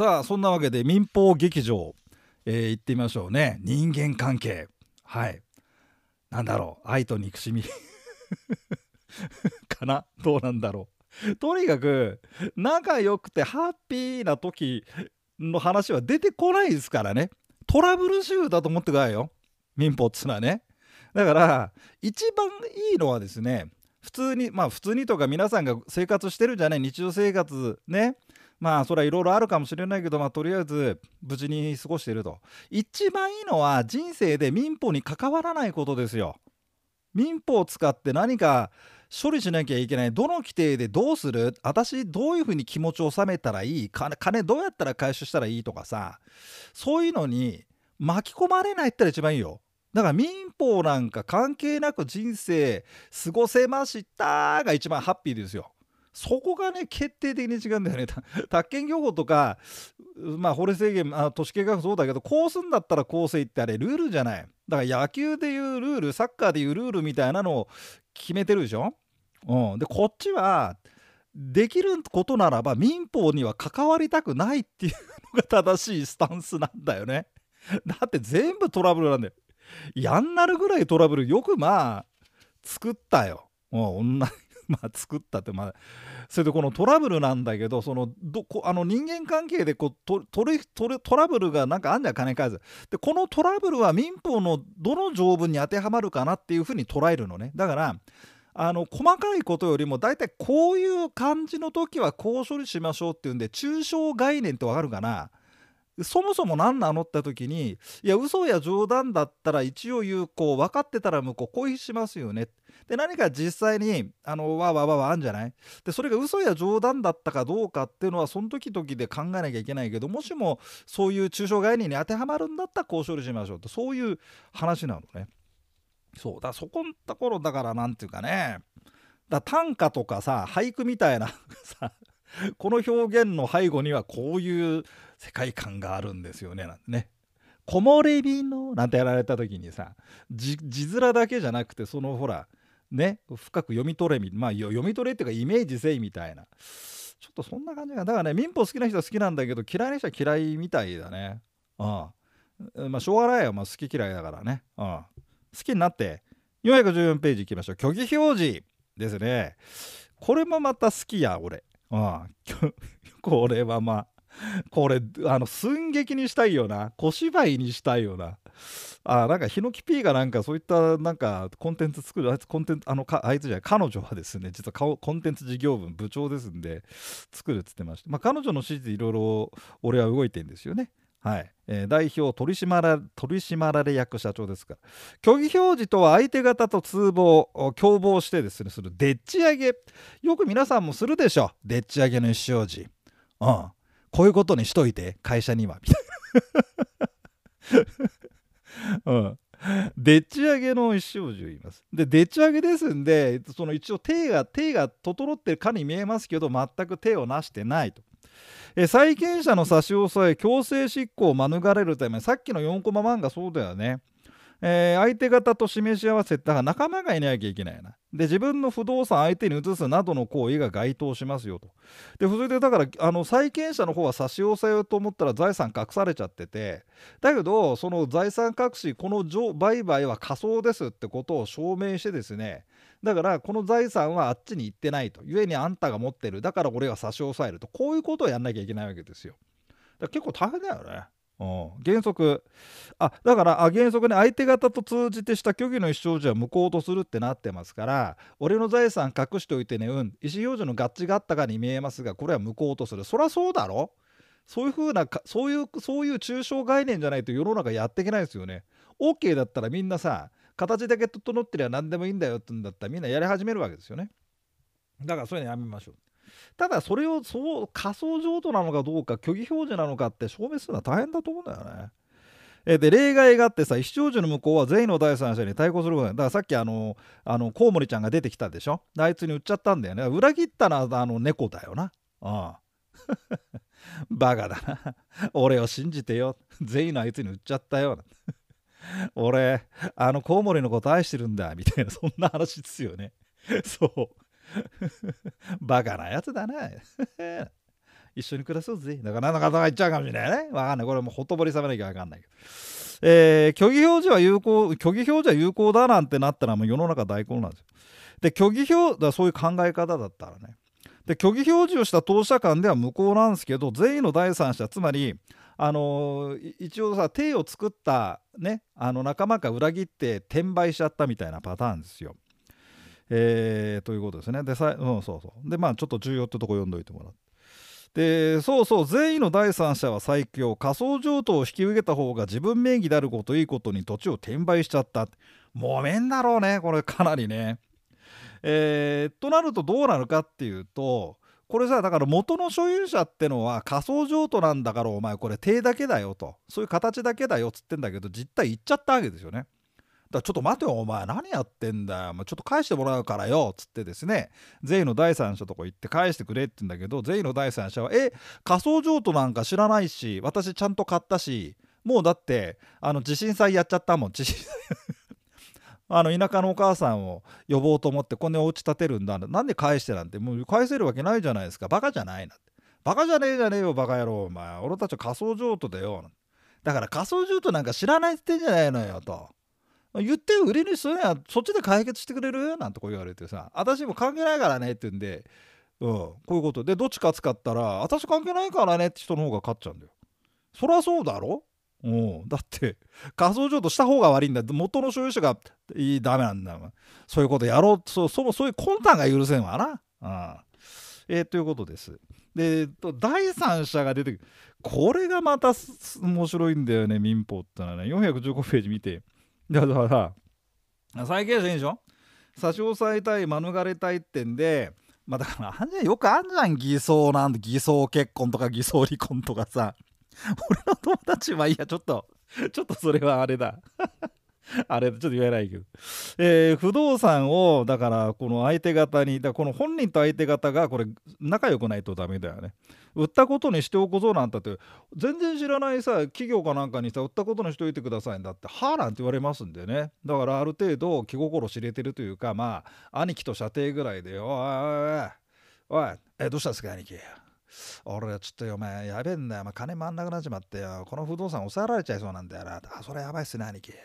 さあそんなわけで民放劇場、えー、行ってみましょうね。人間関係。はい。なんだろう。愛と憎しみ。かな？どうなんだろう。とにかく仲良くてハッピーな時の話は出てこないですからね。トラブル集だと思ってくださいよ。民法っつうのはね。だから一番いいのはですね普通にまあ普通にとか皆さんが生活してるじゃない日常生活ね。まあそれはいろいろあるかもしれないけどまあとりあえず無事に過ごしていると。一番いいのは人生で民法に関わらないことですよ。民法を使って何か処理しなきゃいけない。どの規定でどうする？私どういうふうに気持ちを収めたらいい？金どうやったら回収したらいい？とかさ。そういうのに巻き込まれないってのが一番いいよ。だから民法なんか関係なく人生過ごせましたが一番ハッピーですよ。そこがね決定的に違うんだよね。宅建業法とか、まあ、法律制限あ都市計画そうだけどこうすんだったらこうせいってあれルールじゃない。だから野球でいうルールサッカーでいうルールみたいなのを決めてるでしょ。うん、でこっちはできることならば民法には関わりたくないっていうのが正しいスタンスなんだよね。だって全部トラブルなんだよ。やんなるぐらいトラブルよくまあ作ったよ。う同じまあ作ったってまあそれでこのトラブルなんだけどそのどこあの人間関係でこうトトトラブルがなんかあんじゃん金返すでこのトラブルは民法のどの条文に当てはまるかなっていうふうに捉えるのね。だからあの細かいことよりも大体こういう感じの時はこう処理しましょうっていうんで抽象概念ってわかるかな？そもそも何なのって時にいや嘘や冗談だったら一応有効分かってたら向こうこういうしますよね。で何か実際にあのわわわわあんじゃない？でそれが嘘や冗談だったかどうかっていうのはその時々で考えなきゃいけないけどもしもそういう抽象概念に当てはまるんだったらこう処理しましょうってそういう話なのね。そう。だそこのところだから何て言うかね。だ短歌とかさ俳句みたいなさこの表現の背後にはこういう世界観があるんですよねなんてね。木漏れ日のなんてやられた時にさ字面だけじゃなくてそのほらね深く読み取れみまあ読み取れっていうかイメージせいみたいな。ちょっとそんな感じがだからね民法好きな人は好きなんだけど嫌いな人は嫌いみたいだね。うん。まあしょうがないよ、まあ、好き嫌いだからね。うん。好きになって414ページいきましょう。虚偽表示ですね。これもまた好きや俺。ああ これはまあこれあの寸劇にしたいよな。小芝居にしたいよな。あなんかヒノキ P がなんかそういったなんかコンテンツ作るあいつコンテンツあのかあいつじゃない彼女はですね実はコンテンツ事業部部長ですんで作るっつってましてまあ彼女の指示でいろいろ俺は動いてんですよね。はい、えー、代表取締役社長ですから虚偽表示とは相手方と通報共謀してですねするでっち上げ。よく皆さんもするでしょでっち上げの意思表示うん。こういうことにしといて会社には。みたいなうん。でっち上げの意思表示を言います。で、でっち上げですんで、その一応手が、手が整ってるかに見えますけど、全く手をなしてないと。え債権者の差し押さえ強制執行を免れるためさっきの4コマ漫画そうだよね。えー、相手方と示し合わせたら仲間がいなきゃいけないな。で自分の不動産相手に移すなどの行為が該当しますよと。でそれでだからあの債権者の方は差し押さえようと思ったら財産隠されちゃっててだけどその財産隠しこの売買は仮想ですってことを証明してですねだからこの財産はあっちに行ってないと。故にあんたが持ってる。だから俺が差し押さえると。こういうことをやんなきゃいけないわけですよ。だ結構大変だよね。うん、原則。あだからあ原則ね相手方と通じてした虚偽の意思表示は無効とするってなってますから俺の財産隠しておいてねうん。意思表示の合致があったかに見えますがこれは無効とする。そりゃそうだろ。そういうふうなそういうそういう抽象概念じゃないと世の中やっていけないですよね。OK だったらみんなさ形だけ整ってりゃ何でもいいんだよってんだったらみんなやり始めるわけですよね。だからそういうのやめましょう。ただそれをそう仮想譲渡なのかどうか虚偽表示なのかって証明するのは大変だと思うんだよね。で例外があってさ意思表示の向こうは善意の第三者に対抗することだからさっきあのあのコウモリちゃんが出てきたでしょ。あいつに売っちゃったんだよね。裏切ったのはあの猫だよな。ああ。バカだな。俺を信じてよ。善意のあいつに売っちゃったよ。俺あのコウモリのこと愛してるんだみたいなそんな話ですよね。そう。バカなやつだな。一緒に暮らそうぜ。だから何の方が言っちゃうかもしれないね。わかんない。これもうほとぼり冷めなきゃわかんないけど。えー、虚偽表示は有効虚偽表示は有効だなんてなったらもう世の中大根なんですよ。で虚偽表だそういう考え方だったらね。で虚偽表示をした当社間では無効なんですけど善意の第三者つまりあの一応さ手を作ったねあの仲間が裏切って転売しちゃったみたいなパターンですよ。えー、ということですね。でさ、うん、そうそう。でまあちょっと重要ってとこ読んどいてもらって。でそうそう善意の第三者は最強仮想譲渡を引き受けた方が自分名義であることいいことに土地を転売しちゃったもめんだろうねこれかなりねえー、となるとどうなるかっていうとこれさだから元の所有者ってのは仮想譲渡なんだからお前これ手だけだよとそういう形だけだよっつってんだけど実態言っちゃったわけですよね。だからちょっと待てよお前何やってんだよ、まあ、ちょっと返してもらうからよっつってですね税の第三者とこ行って返してくれって言うんだけど税の第三者はえ仮想譲渡なんか知らないし私ちゃんと買ったしもうだってあの地震災やっちゃったもん地震災あの田舎のお母さんを呼ぼうと思ってこんなお家建てるんだなんで返してなんてもう返せるわけないじゃないですか。バカじゃないなって。バカじゃねえじゃねえよバカ野郎お前。俺たちは仮想譲渡だよ。だから仮想譲渡なんか知らないって言ってんじゃないのよと。言って売りにするにはそっちで解決してくれる？なんてこう言われてさ。私も関係ないからねって言うんで。うん。こういうこと。でどっち勝つかったら私関係ないからねって人の方が勝っちゃうんだよ。そりゃそうだろ？うだって仮想譲渡した方が悪いんだ。元の所有者がいいダメなんだそういうことやろう。そうそそういう魂胆が許せんわな。うん。えー、ということです。で第三者が出てくる。これがまた面白いんだよね民法ってのはね。415ページ見て。だからさ債権者いいでしょ？差し押さえたい免れたいってんでまあだからあんじゃよくあんじゃん偽装なんて。偽装結婚とか偽装離婚とかさ。俺の友達はいやちょっとちょっとそれはあれだ。あれちょっと言えないけど、えー、不動産をだからこの相手方にだこの本人と相手方がこれ仲良くないとダメだよね。売ったことにしておこぞなんたって全然知らないさ企業かなんかにさ売ったことにしといてくださいんだってはあなんて言われますんでね。だからある程度気心知れてるというかまあ兄貴と射程ぐらいでおいおいおいおいえどうしたんですか兄貴。俺はちょっとお前やべえんだよ、まあ、金回んなくなっちまってよ。この不動産抑えられちゃいそうなんだよな。あそれやばいっすね兄貴。ちょ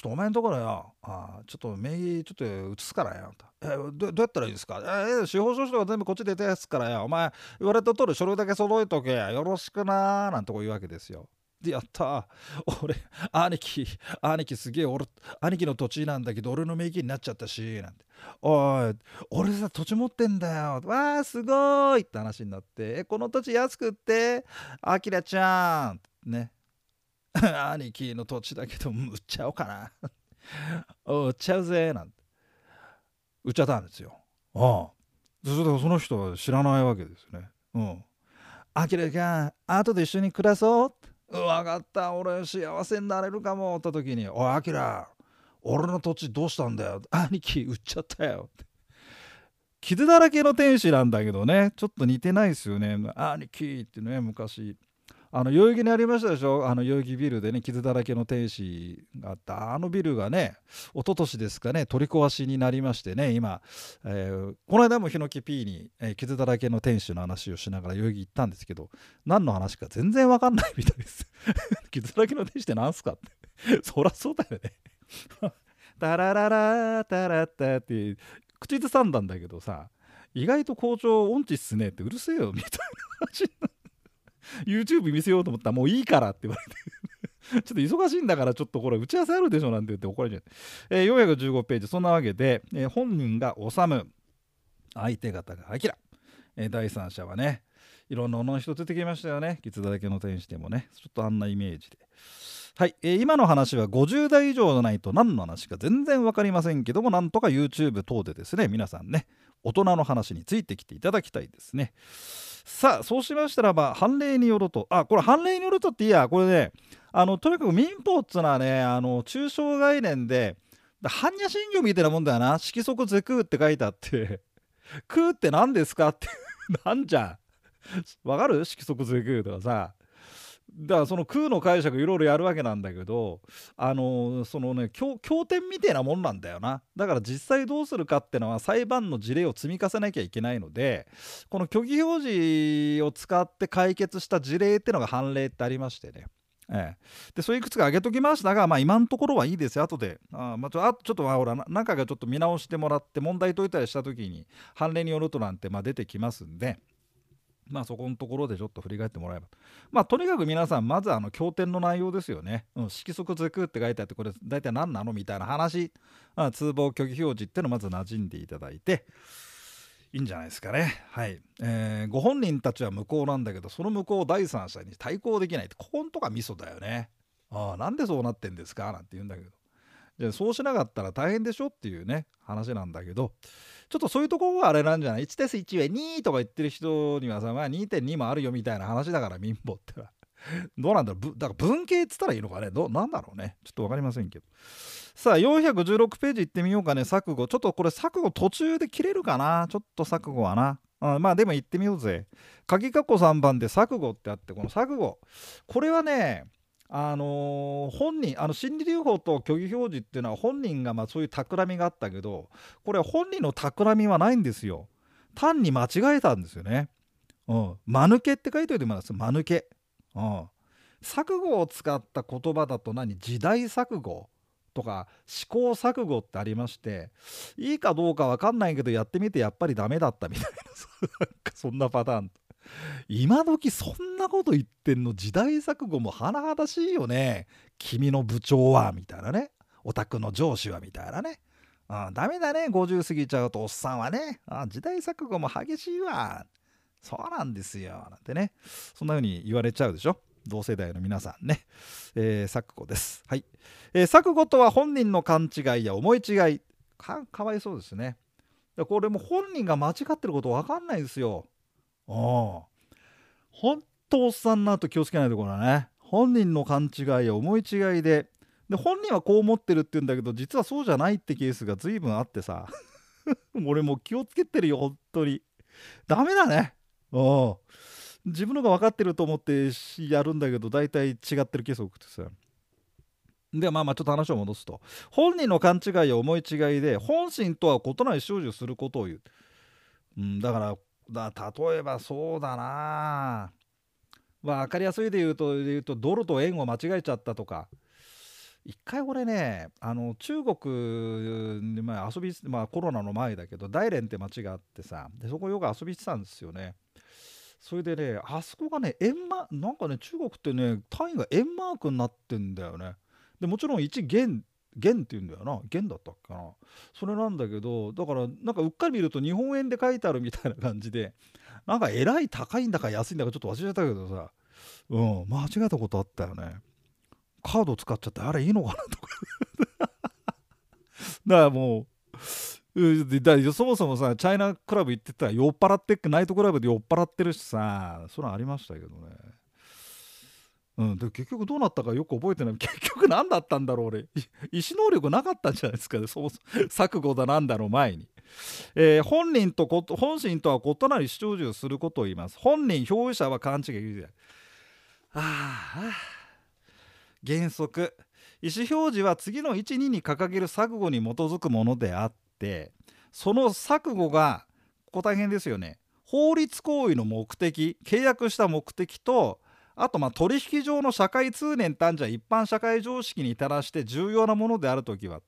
っとお前んところよ。あちょっと名義ちょっと移すからよ。えどどうやったらいいですか？え司法書士とか全部こっちで出すからよ。お前言われた通り書類だけ揃えとけ。よろしくなーなんてこう言うわけですよ。でやった。俺兄貴兄貴すげえ俺兄貴の土地なんだけど俺の名義になっちゃったしなんて。おい俺さ土地持ってんだよ。わあすごい。って話になって。えこの土地安くって？あきらちゃん。ね。兄貴の土地だけど売っちゃおうかな。売っちゃうぜ。なんて。売っちゃったんですよ。ああ。それでその人は知らないわけですね。うん。あきらちゃん後で一緒に暮らそう。分かった。俺幸せになれるかも。って時に「おいあきら俺の土地どうしたんだよ。兄貴売っちゃったよ」って。傷だらけの天使なんだけどね。ちょっと似てないですよね。兄貴ってね昔。あの代々木にありましたでしょ？あの代々木ビルでね傷だらけの天使があった。あのビルがね一昨年ですかね取り壊しになりましてね今、えー、この間もヒノキ P に、えー、傷だらけの天使の話をしながら代々木行ったんですけど何の話か全然わかんないみたいです。傷だらけの天使って何すかって。そりゃそうだよね。タラララタラッタって口ずさんだんだけどさ意外と校長音痴っすねってうるせえよみたいな話になって YouTube 見せようと思ったらもういいからって言われて ちょっと忙しいんだからちょっとこれ打ち合わせあるでしょなんて言って怒られちゃう。えー、415ページ、そんなわけで、えー、本人が治相手方が明、えー、第三者はね、いろんな女の人出てきましたよね。傷だらけの天使でもね、ちょっとあんなイメージで。はい、えー、今の話は50代以上じゃないと何の話か全然分かりませんけども、なんとか YouTube 等でですね、皆さんね、大人の話についてきていただきたいですね。さあそうしましたらば判例によるとあこれ判例によるとっていいやこれねあのとにかく民法っつうのはねあの抽象概念で般若心経みたいなもんだよな。色即是空って書いてあって 空って何ですかって なんじゃ。わかる？色即是空とかさ。だからその空の解釈いろいろやるわけなんだけどあのそのね経典みたいなもんなんだよな。だから実際どうするかってのは裁判の事例を積み重ねなきゃいけないのでこの虚偽表示を使って解決した事例ってのが判例ってありましてね。ええ、でそれいくつか挙げときましたが、まあ、今のところはいいですよ、後で。あまあ、ちょあちょっとほら、中がちょっと見直してもらって、問題解いたりしたときに、判例によるとなんてまあ出てきますんで、まあそこのところでちょっと振り返ってもらえば。まあとにかく皆さん、まずあの経典の内容ですよね。うん、色即是空って書いてあって、これ大体何なのみたいな話、まあ通報虚偽表示っていうのをまず馴染んでいただいて、いいんじゃないですかね。はい。えー、ご本人たちは無効なんだけど、その無効を第三者に対抗できないって、ここんとかミソだよね。ああ、なんでそうなってんですか？なんて言うんだけど。じゃそうしなかったら大変でしょっていうね、話なんだけど、ちょっとそういうところがあれなんじゃない ?1 たす1は2とか言ってる人にはさ、まあ2.2もあるよみたいな話だから民法っては。どうなんだろう？だから文系っつったらいいのかね？どなんだろうね？ちょっと分かりませんけど。さあ416ページいってみようかね錯誤。ちょっとこれ錯誤途中で切れるかな？ちょっと錯誤はな。あまあでも行ってみようぜ。鍵括弧3番で錯誤ってあってこの錯誤。これはねあのー、本人あの心理療法と虚偽表示っていうのは本人がまあそういう企みがあったけどこれは本人の企みはないんですよ。単に間違えたんですよね。うん。間抜けって書いておいてもらいます間抜け。うん。錯誤を使った言葉だと何？時代錯誤とか試行錯誤ってありましていいかどうか分かんないけどやってみてやっぱりダメだったみたいな。そんなパターン。今時そんなこと言ってんの時代錯誤も甚だしいよね。君の部長はみたいなね。お宅の上司はみたいなね。あダメだね。50過ぎちゃうとおっさんはね。あ時代錯誤も激しいわ。そうなんですよ。なんてね。そんな風に言われちゃうでしょ。同世代の皆さんね、えー、錯誤です。はい、えー、錯誤とは本人の勘違いや思い違い。かかわいそうですね。これも本人が間違ってること分かんないですよ。うん。本当おっさんなと気をつけないところだね。本人の勘違いや思い違いで。で本人はこう思ってるって言うんだけど実はそうじゃないってケースが随分あってさ。俺もう気をつけてるよ本当に。ダメだね。うん自分のが分かってると思ってやるんだけど大体違ってるケース多くてさ。でまあまあちょっと話を戻すと。本人の勘違いや思い違いで本心とは異なる生じすることを言う、うん、だからだ例えばそうだな。分かりやすいで言うと言うとドルと円を間違えちゃったとか。一回俺ねあの中国で、まあ、遊び、まあ、コロナの前だけど大連って町があってさでそこよく遊びしてたんですよね。それでねあそこがね円マなんかね中国ってね単位が円マークになってんだよね。でもちろん1元元って言うんだよな。元だったっけな。それなんだけどだからなんかうっかり見ると日本円で書いてあるみたいな感じでなんかえらい高いんだか安いんだかちょっと忘れちゃったけどさ。うん間違えたことあったよね。カード使っちゃってあれいいのかなとか。だからもうだそもそもさチャイナクラブ行ってたら酔っ払ってっけナイトクラブで酔っ払ってるしさそれありましたけどね。うん、で結局どうなったかよく覚えてない。結局何だったんだろう俺。意思能力なかったんじゃないですかね。そもそも錯誤だなんだろう前に、えー、本人と本心とは異なる主張をすることを言います。本人表者は勘違いああ原則。意思表示は次の12に掲げる錯誤に基づくものであってその錯誤がここ大変ですよね。法律行為の目的契約した目的とあとまあ取引上の社会通念単じゃ一般社会常識に照らして重要なものである時は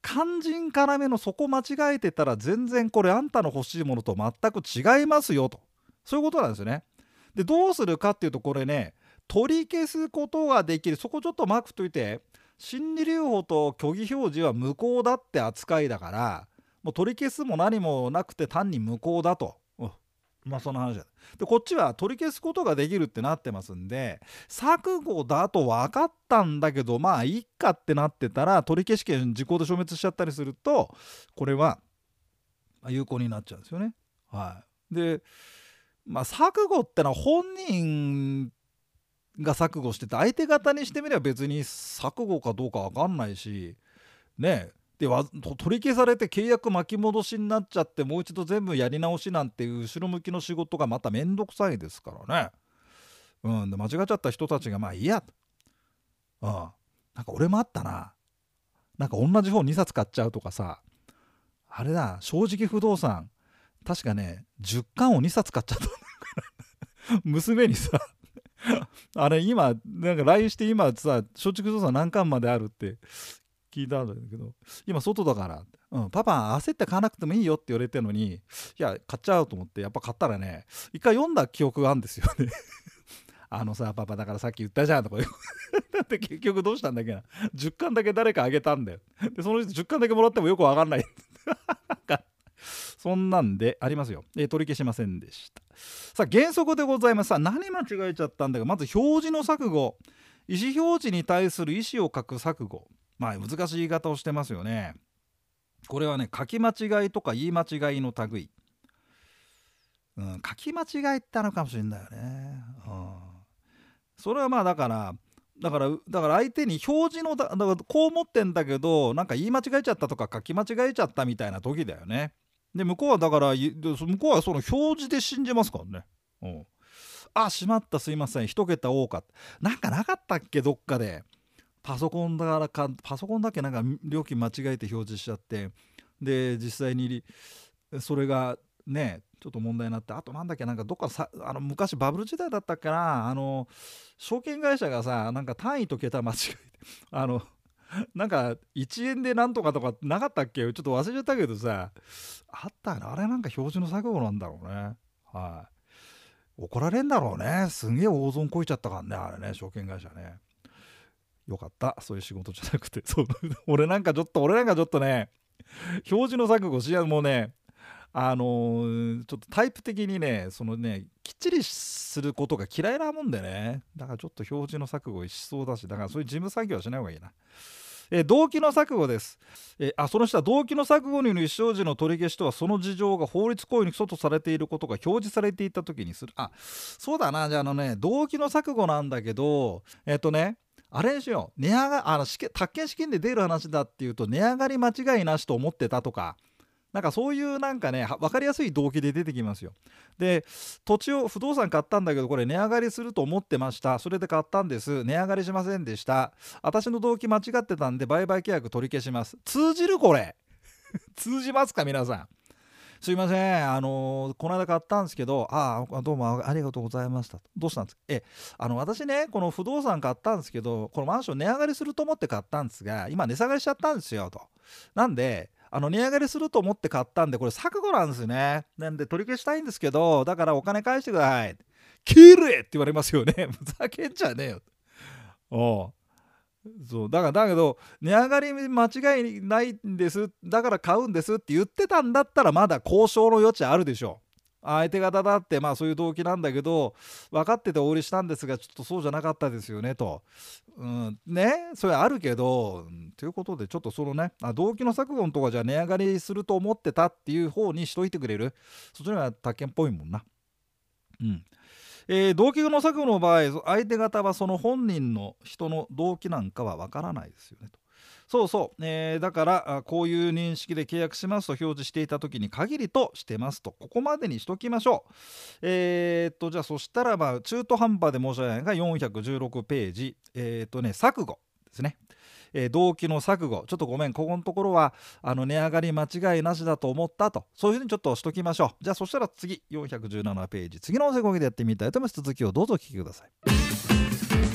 肝心からめのそこ間違えてたら全然これあんたの欲しいものと全く違いますよとそういうことなんですよね。でどうするかっていうとこれね取り消すことができるそこちょっとマークといて心理療法と虚偽表示は無効だって扱いだからもう取り消すも何もなくて単に無効だと。まあその話だ。でこっちは取り消すことができるってなってますんで錯誤だと分かったんだけどまあいいかってなってたら取り消し権時効で消滅しちゃったりするとこれは有効になっちゃうんですよね。はい、でまあ錯誤ってのは本人が錯誤してて相手方にしてみれば別に錯誤かどうか分かんないしねえ。で取り消されて契約巻き戻しになっちゃってもう一度全部やり直しなんていう後ろ向きの仕事がまた面倒くさいですからね。うん、で間違っちゃった人たちがまあいいや。と、うん、なんか俺もあったな。なんか同じ本2冊買っちゃうとかさ。あれだ正直不動産。確かね10巻を2冊買っちゃった 娘にさ。あれ今なんか LINE して今さ正直不動産何巻まであるって聞いたんだけど今外だからうん、パパ焦って買わなくてもいいよって言われてるのにいや買っちゃうと思ってやっぱ買ったらね一回読んだ記憶があるんですよね。あのさパパだからさっき言ったじゃんとか だって結局どうしたんだっけな。10巻だけ誰かあげたんだよ。でその人10巻だけもらってもよくわかんない。そんなんでありますよ、えー、取り消しませんでした。さあ原則でございます。さあ何間違えちゃったんだけどまず表示の錯誤。意思表示に対する意思を書く錯誤。まあ難しい言い方をしてますよね。これはね書き間違いとか言い間違いの類、うん、書き間違いってあるかもしれないよね、うん、それはまあだからだからだから相手に表示のだだからこう思ってんだけどなんか言い間違えちゃったとか書き間違えちゃったみたいな時だよね。で向こうはだから向こうはその表示で信じますからね、うん、あしまったすいません。一桁多かった。なんかなかったっけどっかで。パソコンだからかパソコンだけなんか料金間違えて表示しちゃってで実際にそれがねちょっと問題になってあとなんだっけなんかどっかさあの昔バブル時代だったっけなあの証券会社がさなんか単位と桁間違えてあのなんか1円でなんとかとかなかったっけ？ちょっと忘れちゃったけどさあったなあれなんか標準の錯誤なんだろうね。はい。怒られんだろうね。すげえ大損こいちゃったからねあれね証券会社ね。よかった。そういう仕事じゃなくて。そう。俺なんかちょっと俺なんかちょっとね表示の錯誤しやもうねあのー、ちょっとタイプ的にねそのねきっちりすることが嫌いなもんでね。だからちょっと表示の錯誤しそうだしだからそういう事務作業はしない方がいいな。えー、動機の錯誤です、えー、あその下動機の錯誤による意思表示の取り消しとはその事情が法律行為に基礎とされていることが表示されていた時にする。あそうだな。じゃああのね動機の錯誤なんだけどえっ、とねあれにしよう値上があの宅建資金で出る話だっていうと値上がり間違いなしと思ってたとか。なんかそういうなんかね分かりやすい動機で出てきますよ。で土地を不動産買ったんだけどこれ値上がりすると思ってました。それで買ったんです。値上がりしませんでした。私の動機間違ってたんで売買契約取り消します。通じるこれ。通じますか皆さん。すいません、あのー、この間買ったんですけど、ああ、どうもありがとうございました。どうしたんですか？え、あの、私ね、この不動産買ったんですけど、このマンション値上がりすると思って買ったんですが、今値下がりしちゃったんですよ、と。なんで、あの値上がりすると思って買ったんでこれ錯誤なんですよね。なんで取り消したいんですけどだからお金返してください。切れって言われますよね。ふざけんじゃねえよおそう。だからだけど値上がり間違いないんですだから買うんですって言ってたんだったらまだ交渉の余地あるでしょ相手方だってまあそういう動機なんだけど分かっててお売りしたんですがちょっとそうじゃなかったですよねと、うん、ねそれあるけど、ということでちょっとそのねあ動機の錯誤のとかじゃ値上がりすると思ってたっていう方にしといてくれる。そっちの方が宅建っぽいもんな。うん。えー、動機の錯誤の場合相手方はその本人の人の動機なんかは分からないですよねと。そうそう、えー、だからこういう認識で契約しますと表示していた時に限りとしてますと。ここまでにしときましょう。えー、っとじゃあそしたらば中途半端で申し訳ないが416ページ。えー、っとね錯誤ですね。えー、動機の錯誤。ちょっとごめんここのところはあの値上がり間違いなしだと思ったと。そういうふうにちょっとしときましょう。じゃあそしたら次417ページ。次の音声講義でやってみたいと思います。続きをどうぞお聞きください。